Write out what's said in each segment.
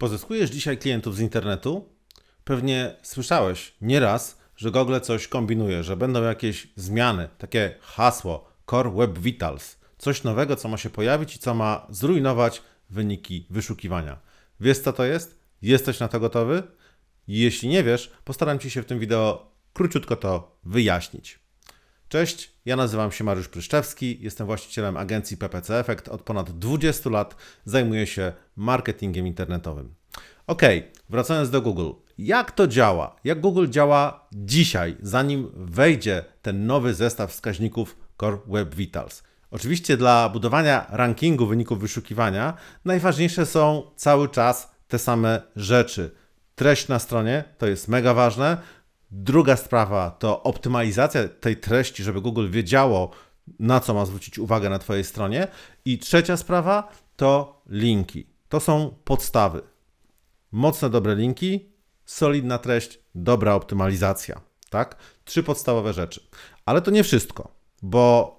Pozyskujesz dzisiaj klientów z internetu? Pewnie słyszałeś nieraz, że Google coś kombinuje, że będą jakieś zmiany, takie hasło Core Web Vitals, coś nowego, co ma się pojawić i co ma zrujnować wyniki wyszukiwania. Wiesz, co to jest? Jesteś na to gotowy? Jeśli nie wiesz, postaram Ci się w tym wideo króciutko to wyjaśnić. Cześć, ja nazywam się Mariusz Pryszczewski, jestem właścicielem agencji PPC Effect. Od ponad 20 lat zajmuję się marketingiem internetowym. Ok, wracając do Google. Jak to działa? Jak Google działa dzisiaj, zanim wejdzie ten nowy zestaw wskaźników Core Web Vitals? Oczywiście dla budowania rankingu wyników wyszukiwania najważniejsze są cały czas te same rzeczy. Treść na stronie to jest mega ważne. Druga sprawa to optymalizacja tej treści, żeby Google wiedziało, na co ma zwrócić uwagę na Twojej stronie. I trzecia sprawa to linki. To są podstawy. Mocne, dobre linki, solidna treść, dobra optymalizacja. Tak? Trzy podstawowe rzeczy. Ale to nie wszystko, bo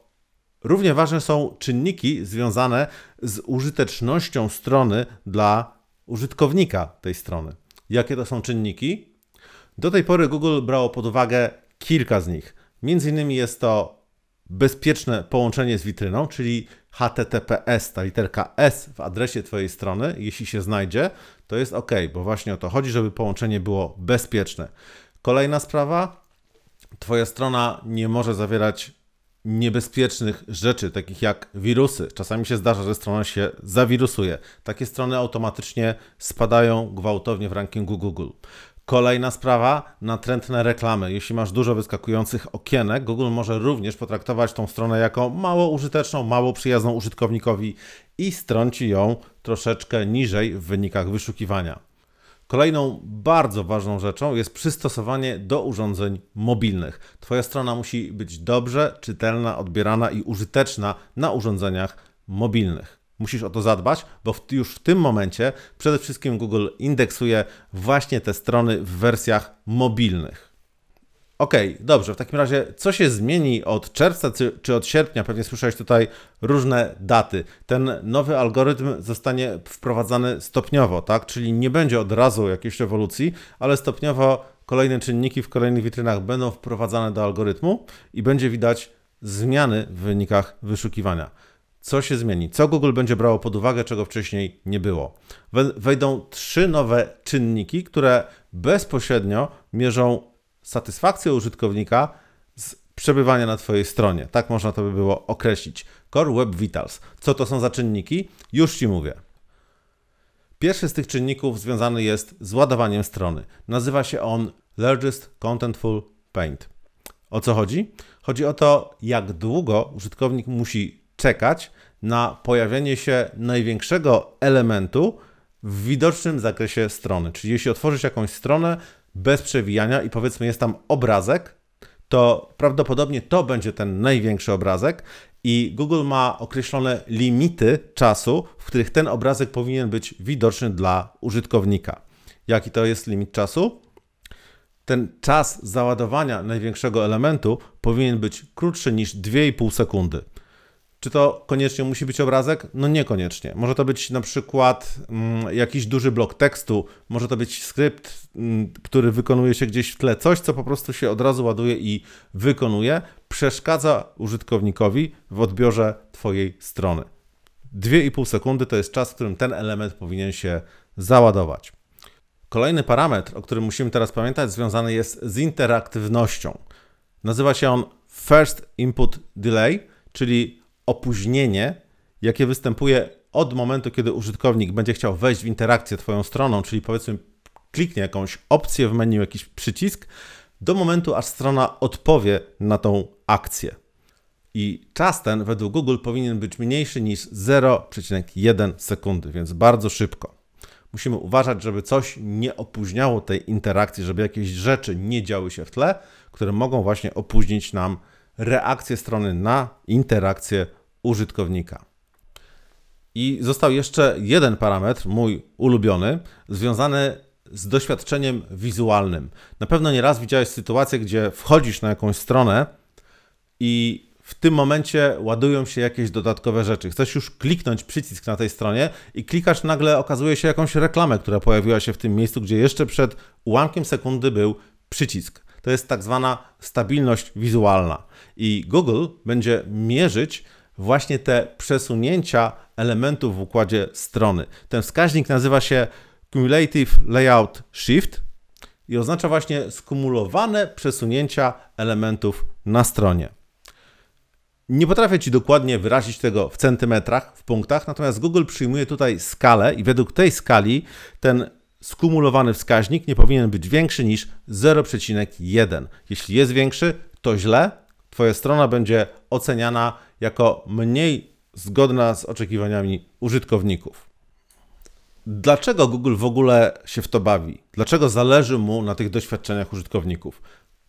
równie ważne są czynniki związane z użytecznością strony dla użytkownika tej strony. Jakie to są czynniki? Do tej pory Google brało pod uwagę kilka z nich. Między innymi jest to bezpieczne połączenie z witryną, czyli HTTPS, ta literka S w adresie Twojej strony, jeśli się znajdzie, to jest OK, bo właśnie o to chodzi, żeby połączenie było bezpieczne. Kolejna sprawa, Twoja strona nie może zawierać niebezpiecznych rzeczy, takich jak wirusy. Czasami się zdarza, że strona się zawirusuje. Takie strony automatycznie spadają gwałtownie w rankingu Google. Kolejna sprawa, natrętne reklamy. Jeśli masz dużo wyskakujących okienek, Google może również potraktować tą stronę jako mało użyteczną, mało przyjazną użytkownikowi i strąci ją troszeczkę niżej w wynikach wyszukiwania. Kolejną bardzo ważną rzeczą jest przystosowanie do urządzeń mobilnych. Twoja strona musi być dobrze czytelna, odbierana i użyteczna na urządzeniach mobilnych. Musisz o to zadbać, bo już w tym momencie przede wszystkim Google indeksuje właśnie te strony w wersjach mobilnych. Ok, dobrze, w takim razie co się zmieni od czerwca czy, czy, od sierpnia? Pewnie słyszałeś tutaj różne daty. Ten nowy algorytm zostanie wprowadzany stopniowo, tak? Czyli nie będzie od razu jakiejś rewolucji, ale stopniowo kolejne czynniki w kolejnych witrynach będą wprowadzane do algorytmu i będzie widać zmiany w wynikach wyszukiwania. Co się zmieni? Co Google będzie brało pod uwagę, czego wcześniej nie było? Wejdą trzy nowe czynniki, które bezpośrednio mierzą satysfakcję użytkownika z przebywania na Twojej stronie. Tak można to by było określić. Core Web Vitals. Co to są za czynniki? Już Ci mówię. Pierwszy z tych czynników związany jest z ładowaniem strony. Nazywa się on Largest Contentful Paint. O co chodzi? Chodzi o to, jak długo użytkownik musi czekać na pojawienie się największego elementu w widocznym zakresie strony. Czyli jeśli otworzysz jakąś stronę bez przewijania i powiedzmy jest tam obrazek, to prawdopodobnie to będzie ten największy obrazek i Google ma określone limity czasu, w których ten obrazek powinien być widoczny dla użytkownika. Jaki to jest limit czasu? Ten czas załadowania największego elementu powinien być krótszy niż 2,5 sekundy. Czy to koniecznie musi być obrazek? No niekoniecznie. Może to być na przykład mm, jakiś duży blok tekstu, może to być skrypt, mm, który wykonuje się gdzieś w tle, coś, co po prostu się od razu ładuje i wykonuje, przeszkadza użytkownikowi w odbiorze Twojej strony. 2,5 sekundy to jest czas, w którym ten element powinien się załadować. Kolejny parametr, o którym musimy teraz pamiętać, związany jest z interaktywnością. Nazywa się on First Input Delay, czyli opóźnienie, jakie występuje od momentu, kiedy użytkownik będzie chciał wejść w interakcję Twoją stroną, czyli powiedzmy kliknie jakąś opcję w menu, jakiś przycisk, do momentu, aż strona odpowie na tą akcję. I czas ten według Google powinien być mniejszy niż 0,1 sekundy, więc bardzo szybko. Musimy uważać, żeby coś nie opóźniało tej interakcji, żeby jakieś rzeczy nie działy się w tle, które mogą właśnie opóźnić nam reakcję strony na interakcję użytkownika. I został jeszcze jeden parametr, mój ulubiony, związany z doświadczeniem wizualnym. Na pewno nieraz widziałeś sytuację, gdzie wchodzisz na jakąś stronę i w tym momencie ładują się jakieś dodatkowe rzeczy. Chcesz już kliknąć przycisk na tej stronie i klikasz, nagle okazuje się jakąś reklamę, która pojawiła się w tym miejscu, gdzie jeszcze przed ułamkiem sekundy był przycisk. To jest tak zwana stabilność wizualna. I Google będzie mierzyć właśnie te przesunięcia elementów w układzie strony. Ten wskaźnik nazywa się Cumulative Layout Shift i oznacza właśnie skumulowane przesunięcia elementów na stronie. Nie potrafię Ci dokładnie wyrazić tego w centymetrach, w punktach, natomiast Google przyjmuje tutaj skalę i według tej skali ten skumulowany wskaźnik nie powinien być większy niż 0,1. Jeśli jest większy, to źle. Twoja strona będzie oceniana jako mniej zgodna z oczekiwaniami użytkowników. Dlaczego Google w ogóle się w to bawi? Dlaczego zależy mu na tych doświadczeniach użytkowników?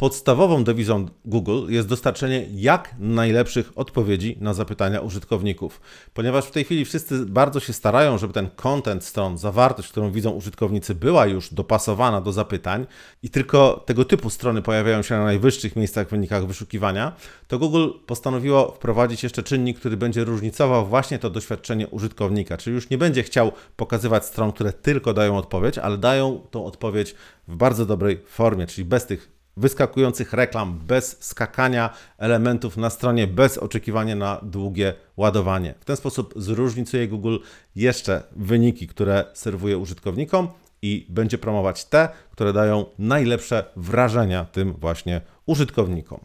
Podstawową dewizą Google jest dostarczenie jak najlepszych odpowiedzi na zapytania użytkowników, ponieważ w tej chwili wszyscy bardzo się starają, żeby ten content stron, zawartość, którą widzą użytkownicy, była już dopasowana do zapytań i tylko tego typu strony pojawiają się na najwyższych miejscach w wynikach wyszukiwania, to Google postanowiło wprowadzić jeszcze czynnik, który będzie różnicował właśnie to doświadczenie użytkownika, czyli już nie będzie chciał pokazywać stron, które tylko dają odpowiedź, ale dają tą odpowiedź w bardzo dobrej formie, czyli bez tych wyskakujących reklam, bez skakania elementów na stronie, bez oczekiwania na długie ładowanie. W ten sposób zróżnicuje Google jeszcze wyniki, które serwuje użytkownikom i będzie promować te, które dają najlepsze wrażenia tym właśnie użytkownikom.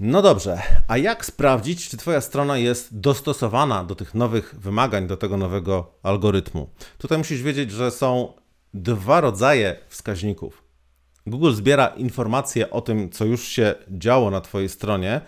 No dobrze, a jak sprawdzić, czy Twoja strona jest dostosowana do tych nowych wymagań, do tego nowego algorytmu? Tutaj musisz wiedzieć, że są dwa rodzaje wskaźników. Google zbiera informacje o tym, co już się działo na Twojej stronie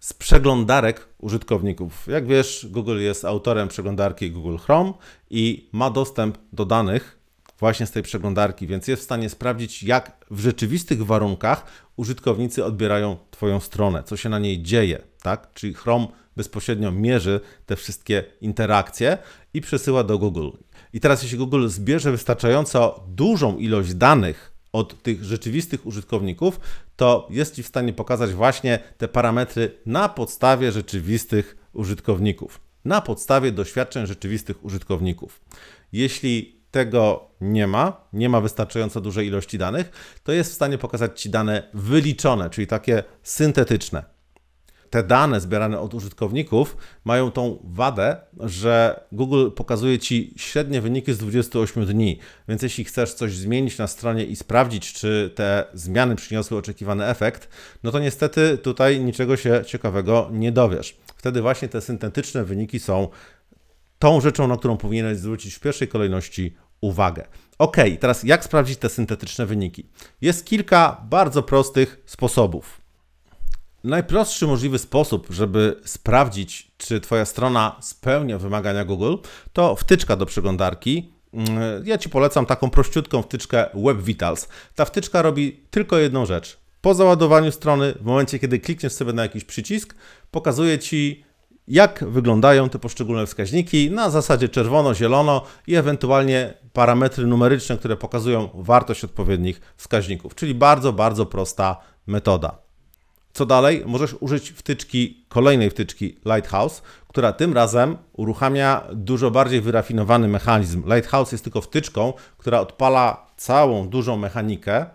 z przeglądarek użytkowników. Jak wiesz, Google jest autorem przeglądarki Google Chrome i ma dostęp do danych właśnie z tej przeglądarki, więc jest w stanie sprawdzić, jak w rzeczywistych warunkach użytkownicy odbierają Twoją stronę, co się na niej dzieje, tak? Czyli Chrome bezpośrednio mierzy te wszystkie interakcje i przesyła do Google. I teraz, jeśli Google zbierze wystarczająco dużą ilość danych od tych rzeczywistych użytkowników, to jest Ci w stanie pokazać właśnie te parametry na podstawie rzeczywistych użytkowników, na podstawie doświadczeń rzeczywistych użytkowników. Jeśli tego nie ma, nie ma wystarczająco dużej ilości danych, to jest w stanie pokazać Ci dane wyliczone, czyli takie syntetyczne te dane zbierane od użytkowników mają tą wadę, że Google pokazuje Ci średnie wyniki z 28 dni. Więc jeśli chcesz coś zmienić na stronie i sprawdzić, czy te zmiany przyniosły oczekiwany efekt, no to niestety tutaj niczego się ciekawego nie dowiesz. Wtedy właśnie te syntetyczne wyniki są tą rzeczą, na którą powinieneś zwrócić w pierwszej kolejności uwagę. Ok, teraz jak sprawdzić te syntetyczne wyniki? Jest kilka bardzo prostych sposobów. Najprostszy możliwy sposób, żeby sprawdzić, czy Twoja strona spełnia wymagania Google, to wtyczka do przeglądarki. Mm, ja Ci polecam taką prościutką wtyczkę Web Vitals. Ta wtyczka robi tylko jedną rzecz. Po załadowaniu strony, w momencie kiedy klikniesz sobie na jakiś przycisk, pokazuje Ci, jak wyglądają te poszczególne wskaźniki na zasadzie czerwono-zielono i ewentualnie parametry numeryczne, które pokazują wartość odpowiednich wskaźników. Czyli bardzo, bardzo prosta metoda. Co dalej? Możesz użyć wtyczki, kolejnej wtyczki Lighthouse, która tym razem uruchamia dużo bardziej wyrafinowany mechanizm. Lighthouse jest tylko wtyczką, która odpala całą dużą mechanikę,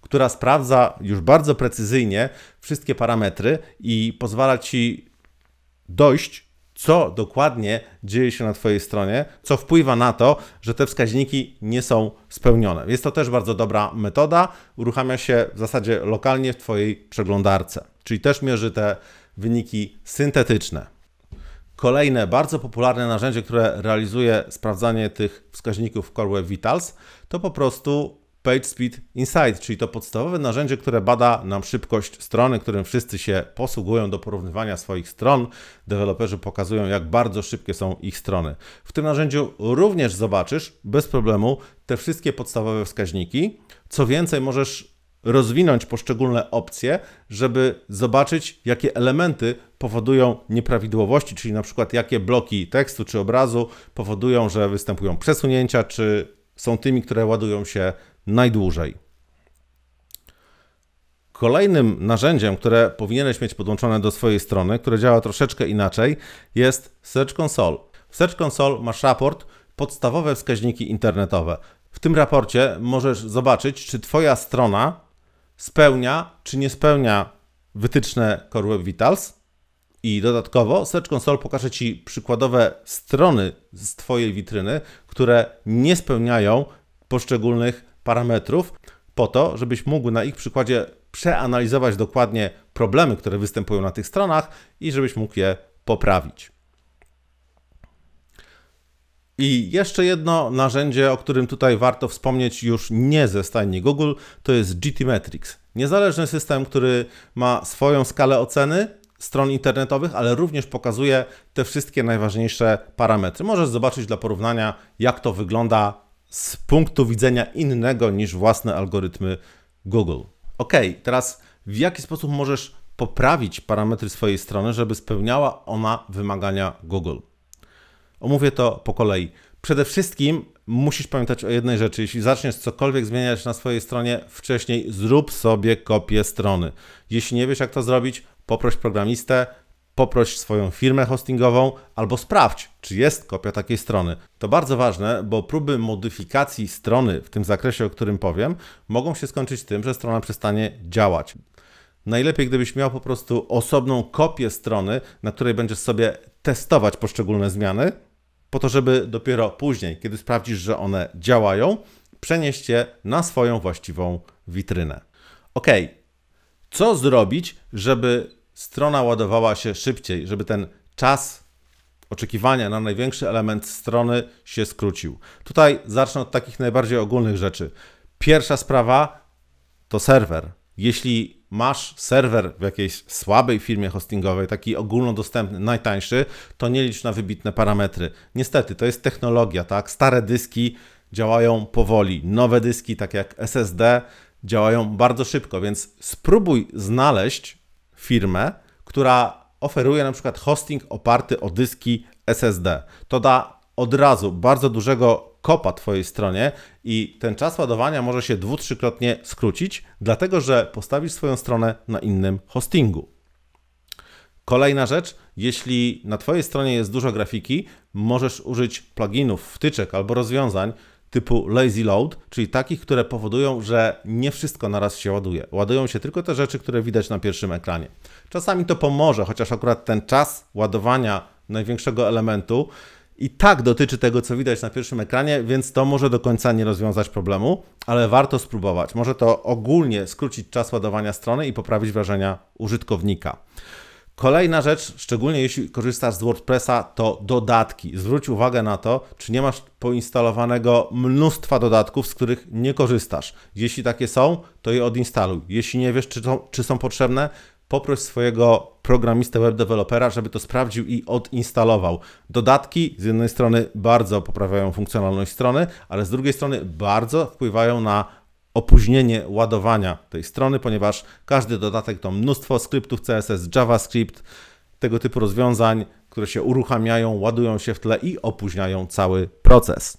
która sprawdza już bardzo precyzyjnie wszystkie parametry i pozwala ci dojść co dokładnie dzieje się na Twojej stronie, co wpływa na to, że te wskaźniki nie są spełnione. Jest to też bardzo dobra metoda, uruchamia się w zasadzie lokalnie w Twojej przeglądarce, czyli też mierzy te wyniki syntetyczne. Kolejne bardzo popularne narzędzie, które realizuje sprawdzanie tych wskaźników Core Web Vitals, to po prostu PageSpeed Insight, czyli to podstawowe narzędzie, które bada nam szybkość strony, którym wszyscy się posługują do porównywania swoich stron. Deweloperzy pokazują, jak bardzo szybkie są ich strony. W tym narzędziu również zobaczysz bez problemu te wszystkie podstawowe wskaźniki. Co więcej, możesz rozwinąć poszczególne opcje, żeby zobaczyć, jakie elementy powodują nieprawidłowości, czyli na przykład jakie bloki tekstu czy obrazu powodują, że występują przesunięcia, czy są tymi, które ładują się najdłużej. Kolejnym narzędziem, które powinieneś mieć podłączone do swojej strony, które działa troszeczkę inaczej, jest Search Console. W Search Console masz raport, podstawowe wskaźniki internetowe. W tym raporcie możesz zobaczyć, czy Twoja strona spełnia, czy nie spełnia wytyczne Core Web Vitals. I dodatkowo Search Console pokaże Ci przykładowe strony z Twojej witryny, które nie spełniają poszczególnych parametrów, po to, żebyś mógł na ich przykładzie przeanalizować dokładnie problemy, które występują na tych stronach i żebyś mógł je poprawić. I jeszcze jedno narzędzie, o którym tutaj warto wspomnieć już nie ze stajni Google, to jest GTmetrix. Niezależny system, który ma swoją skalę oceny stron internetowych, ale również pokazuje te wszystkie najważniejsze parametry. Możesz zobaczyć dla porównania, jak to wygląda z punktu widzenia innego niż własne algorytmy Google. Ok, teraz w jaki sposób możesz poprawić parametry swojej strony, żeby spełniała ona wymagania Google? Omówię to po kolei. Przede wszystkim musisz pamiętać o jednej rzeczy. Jeśli zaczniesz cokolwiek zmieniać na swojej stronie, wcześniej zrób sobie kopię strony. Jeśli nie wiesz, jak to zrobić, poproś programistę, poproś swoją firmę hostingową albo sprawdź, czy jest kopia takiej strony. To bardzo ważne, bo próby modyfikacji strony w tym zakresie, o którym powiem, mogą się skończyć tym, że strona przestanie działać. Najlepiej, gdybyś miał po prostu osobną kopię strony, na której będziesz sobie testować poszczególne zmiany, po to, żeby dopiero później, kiedy sprawdzisz, że one działają, przenieść je na swoją właściwą witrynę. Ok, co zrobić, żeby strona ładowała się szybciej, żeby ten czas oczekiwania na największy element strony się skrócił? Tutaj zacznę od takich najbardziej ogólnych rzeczy. Pierwsza sprawa to serwer. Jeśli masz serwer w jakiejś słabej firmie hostingowej, taki ogólnodostępny, najtańszy, to nie licz na wybitne parametry. Niestety, to jest technologia, tak? Stare dyski działają powoli, nowe dyski, tak jak SSD, działają bardzo szybko, więc spróbuj znaleźć firmę, która oferuje na przykład hosting oparty o dyski SSD. To da od razu bardzo dużego kopa Twojej stronie i ten czas ładowania może się dwu, trzykrotnie skrócić, dlatego że postawisz swoją stronę na innym hostingu. Kolejna rzecz, jeśli na Twojej stronie jest dużo grafiki, możesz użyć pluginów, wtyczek albo rozwiązań typu lazy load, czyli takich, które powodują, że nie wszystko naraz się ładuje. Ładują się tylko te rzeczy, które widać na pierwszym ekranie. Czasami to pomoże, chociaż akurat ten czas ładowania największego elementu i tak dotyczy tego, co widać na pierwszym ekranie, więc to może do końca nie rozwiązać problemu, ale warto spróbować. Może to ogólnie skrócić czas ładowania strony i poprawić wrażenia użytkownika. Kolejna rzecz, szczególnie jeśli korzystasz z WordPressa, to dodatki. Zwróć uwagę na to, czy nie masz poinstalowanego mnóstwa dodatków, z których nie korzystasz. Jeśli takie są, to je odinstaluj. Jeśli nie wiesz, czy, to, czy są potrzebne, poproś swojego programistę web developera, żeby to sprawdził i odinstalował. Dodatki z jednej strony bardzo poprawiają funkcjonalność strony, ale z drugiej strony bardzo wpływają na opóźnienie ładowania tej strony, ponieważ każdy dodatek to mnóstwo skryptów CSS, JavaScript, tego typu rozwiązań, które się uruchamiają, ładują się w tle i opóźniają cały proces.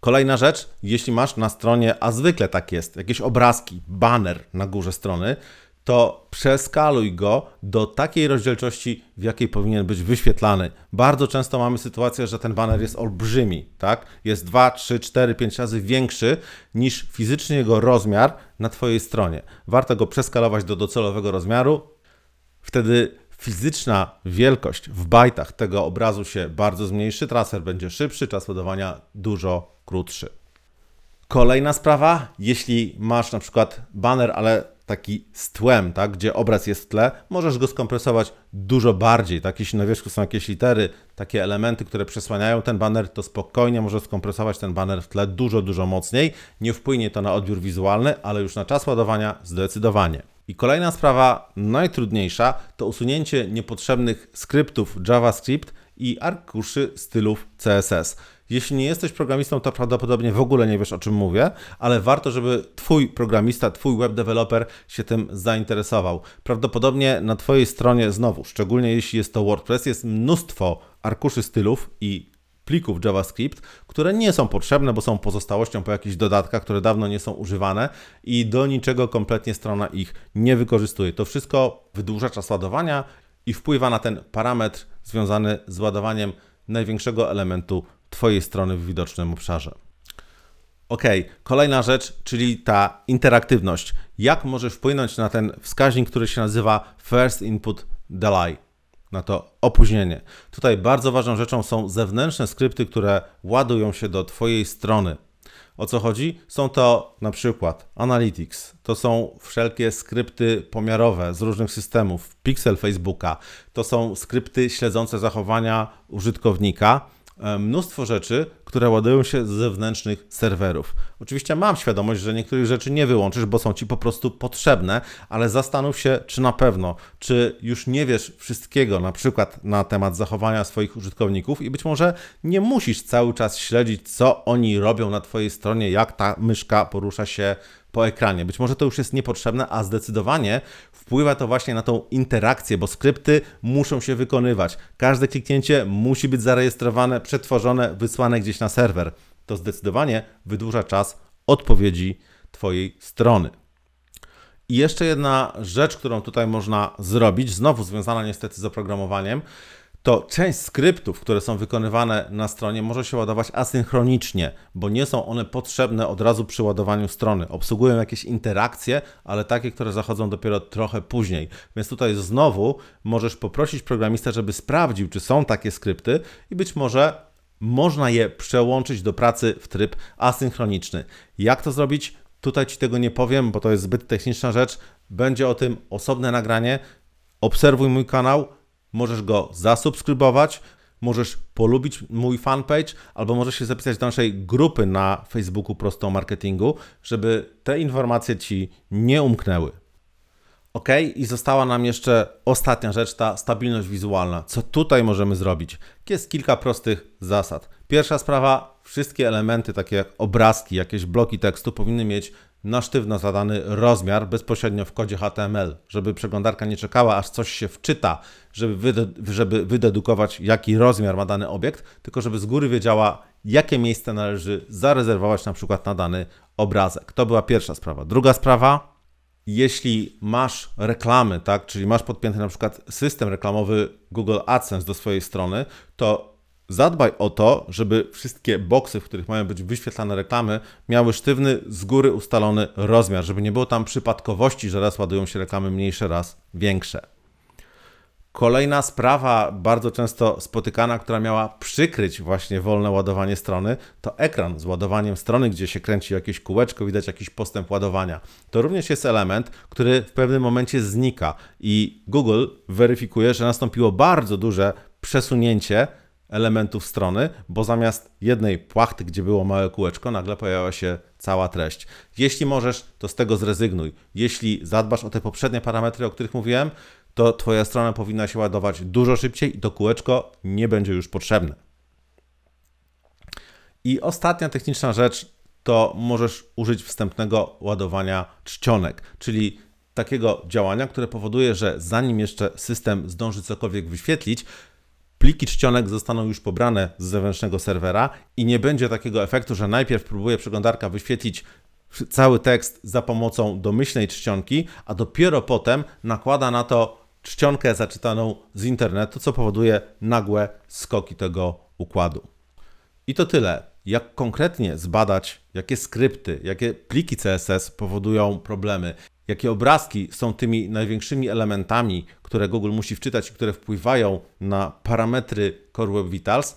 Kolejna rzecz, jeśli masz na stronie, a zwykle tak jest, jakieś obrazki, banner na górze strony, to przeskaluj go do takiej rozdzielczości, w jakiej powinien być wyświetlany. Bardzo często mamy sytuację, że ten banner jest olbrzymi, tak? Jest 2, 3, 4, 5 razy większy niż fizycznie jego rozmiar na Twojej stronie. Warto go przeskalować do docelowego rozmiaru. Wtedy fizyczna wielkość w bajtach tego obrazu się bardzo zmniejszy, traser będzie szybszy, czas ładowania dużo krótszy. Kolejna sprawa, jeśli masz na przykład banner, ale taki z tłem, tak, gdzie obraz jest w tle, możesz go skompresować dużo bardziej. Tak? Jeśli na wierzchu są jakieś litery, takie elementy, które przesłaniają ten banner, to spokojnie możesz skompresować ten banner w tle dużo, dużo mocniej. Nie wpłynie to na odbiór wizualny, ale już na czas ładowania zdecydowanie. I kolejna sprawa, najtrudniejsza, to usunięcie niepotrzebnych skryptów JavaScript i arkuszy stylów CSS. Jeśli nie jesteś programistą, to prawdopodobnie w ogóle nie wiesz, o czym mówię, ale warto, żeby Twój programista, Twój web developer się tym zainteresował. Prawdopodobnie na Twojej stronie, znowu, szczególnie jeśli jest to WordPress, jest mnóstwo arkuszy stylów i plików JavaScript, które nie są potrzebne, bo są pozostałością po jakichś dodatkach, które dawno nie są używane i do niczego kompletnie strona ich nie wykorzystuje. To wszystko wydłuża czas ładowania i wpływa na ten parametr związany z ładowaniem największego elementu Twojej strony w widocznym obszarze. Ok, kolejna rzecz, czyli ta interaktywność. Jak może wpłynąć na ten wskaźnik, który się nazywa First Input Delay, na to opóźnienie. Tutaj bardzo ważną rzeczą są zewnętrzne skrypty, które ładują się do Twojej strony. O co chodzi? Są to na przykład Analytics, to są wszelkie skrypty pomiarowe z różnych systemów, Pixel Facebooka, to są skrypty śledzące zachowania użytkownika mnóstwo rzeczy, które ładują się z zewnętrznych serwerów. Oczywiście mam świadomość, że niektórych rzeczy nie wyłączysz, bo są ci po prostu potrzebne, ale zastanów się, czy na pewno, czy już nie wiesz wszystkiego, na przykład na temat zachowania swoich użytkowników i być może nie musisz cały czas śledzić, co oni robią na Twojej stronie, jak ta myszka porusza się po ekranie. Być może to już jest niepotrzebne, a zdecydowanie wpływa to właśnie na tą interakcję, bo skrypty muszą się wykonywać. Każde kliknięcie musi być zarejestrowane, przetworzone, wysłane gdzieś na serwer. To zdecydowanie wydłuża czas odpowiedzi Twojej strony. I jeszcze jedna rzecz, którą tutaj można zrobić, znowu związana niestety z oprogramowaniem, to część skryptów, które są wykonywane na stronie, może się ładować asynchronicznie, bo nie są one potrzebne od razu przy ładowaniu strony. Obsługują jakieś interakcje, ale takie, które zachodzą dopiero trochę później. Więc tutaj znowu możesz poprosić programistę, żeby sprawdził, czy są takie skrypty i być może można je przełączyć do pracy w tryb asynchroniczny. Jak to zrobić? Tutaj Ci tego nie powiem, bo to jest zbyt techniczna rzecz. Będzie o tym osobne nagranie. Obserwuj mój kanał Możesz go zasubskrybować, możesz polubić mój fanpage, albo możesz się zapisać do naszej grupy na Facebooku Prosto Marketingu, żeby te informacje Ci nie umknęły. Ok, i została nam jeszcze ostatnia rzecz, ta stabilność wizualna. Co tutaj możemy zrobić? Jest kilka prostych zasad. Pierwsza sprawa, wszystkie elementy, takie jak obrazki, jakieś bloki tekstu, powinny mieć na sztywno zadany rozmiar bezpośrednio w kodzie HTML, żeby przeglądarka nie czekała, aż coś się wczyta, żeby, żeby wydedukować, jaki rozmiar ma dany obiekt, tylko żeby z góry wiedziała, jakie miejsce należy zarezerwować na przykład na dany obrazek. To była pierwsza sprawa. Druga sprawa, jeśli masz reklamy, tak, czyli masz podpięty na przykład system reklamowy Google AdSense do swojej strony, to Zadbaj o to, żeby wszystkie boksy, w których mają być wyświetlane reklamy, miały sztywny, z góry ustalony rozmiar, żeby nie było tam przypadkowości, że raz ładują się reklamy mniejsze, raz większe. Kolejna sprawa, bardzo często spotykana, która miała przykryć właśnie wolne ładowanie strony, to ekran z ładowaniem strony, gdzie się kręci jakieś kółeczko, widać jakiś postęp ładowania. To również jest element, który w pewnym momencie znika i Google weryfikuje, że nastąpiło bardzo duże przesunięcie elementów strony, bo zamiast jednej płachty, gdzie było małe kółeczko, nagle pojawiła się cała treść. Jeśli możesz, to z tego zrezygnuj. Jeśli zadbasz o te poprzednie parametry, o których mówiłem, to Twoja strona powinna się ładować dużo szybciej i to kółeczko nie będzie już potrzebne. I ostatnia techniczna rzecz to możesz użyć wstępnego ładowania czcionek, czyli takiego działania, które powoduje, że zanim jeszcze system zdąży cokolwiek wyświetlić, pliki czcionek zostaną już pobrane z zewnętrznego serwera i nie będzie takiego efektu, że najpierw próbuje przeglądarka wyświetlić cały tekst za pomocą domyślnej czcionki, a dopiero potem nakłada na to czcionkę zaczytaną z internetu, co powoduje nagłe skoki tego układu. I to tyle. Jak konkretnie zbadać, jakie skrypty, jakie pliki CSS powodują problemy, jakie obrazki są tymi największymi elementami, które Google musi wczytać i które wpływają na parametry Core Web Vitals,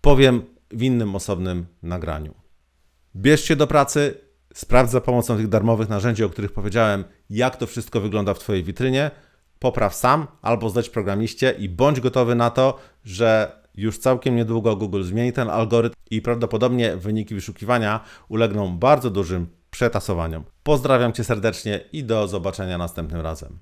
powiem w innym osobnym nagraniu. Bierz się do pracy, sprawdź za pomocą tych darmowych narzędzi, o których powiedziałem, jak to wszystko wygląda w Twojej witrynie, popraw sam albo zdać programiście i bądź gotowy na to, że już całkiem niedługo Google zmieni ten algorytm i prawdopodobnie wyniki wyszukiwania ulegną bardzo dużym przetasowaniom. Pozdrawiam Cię serdecznie i do zobaczenia następnym razem.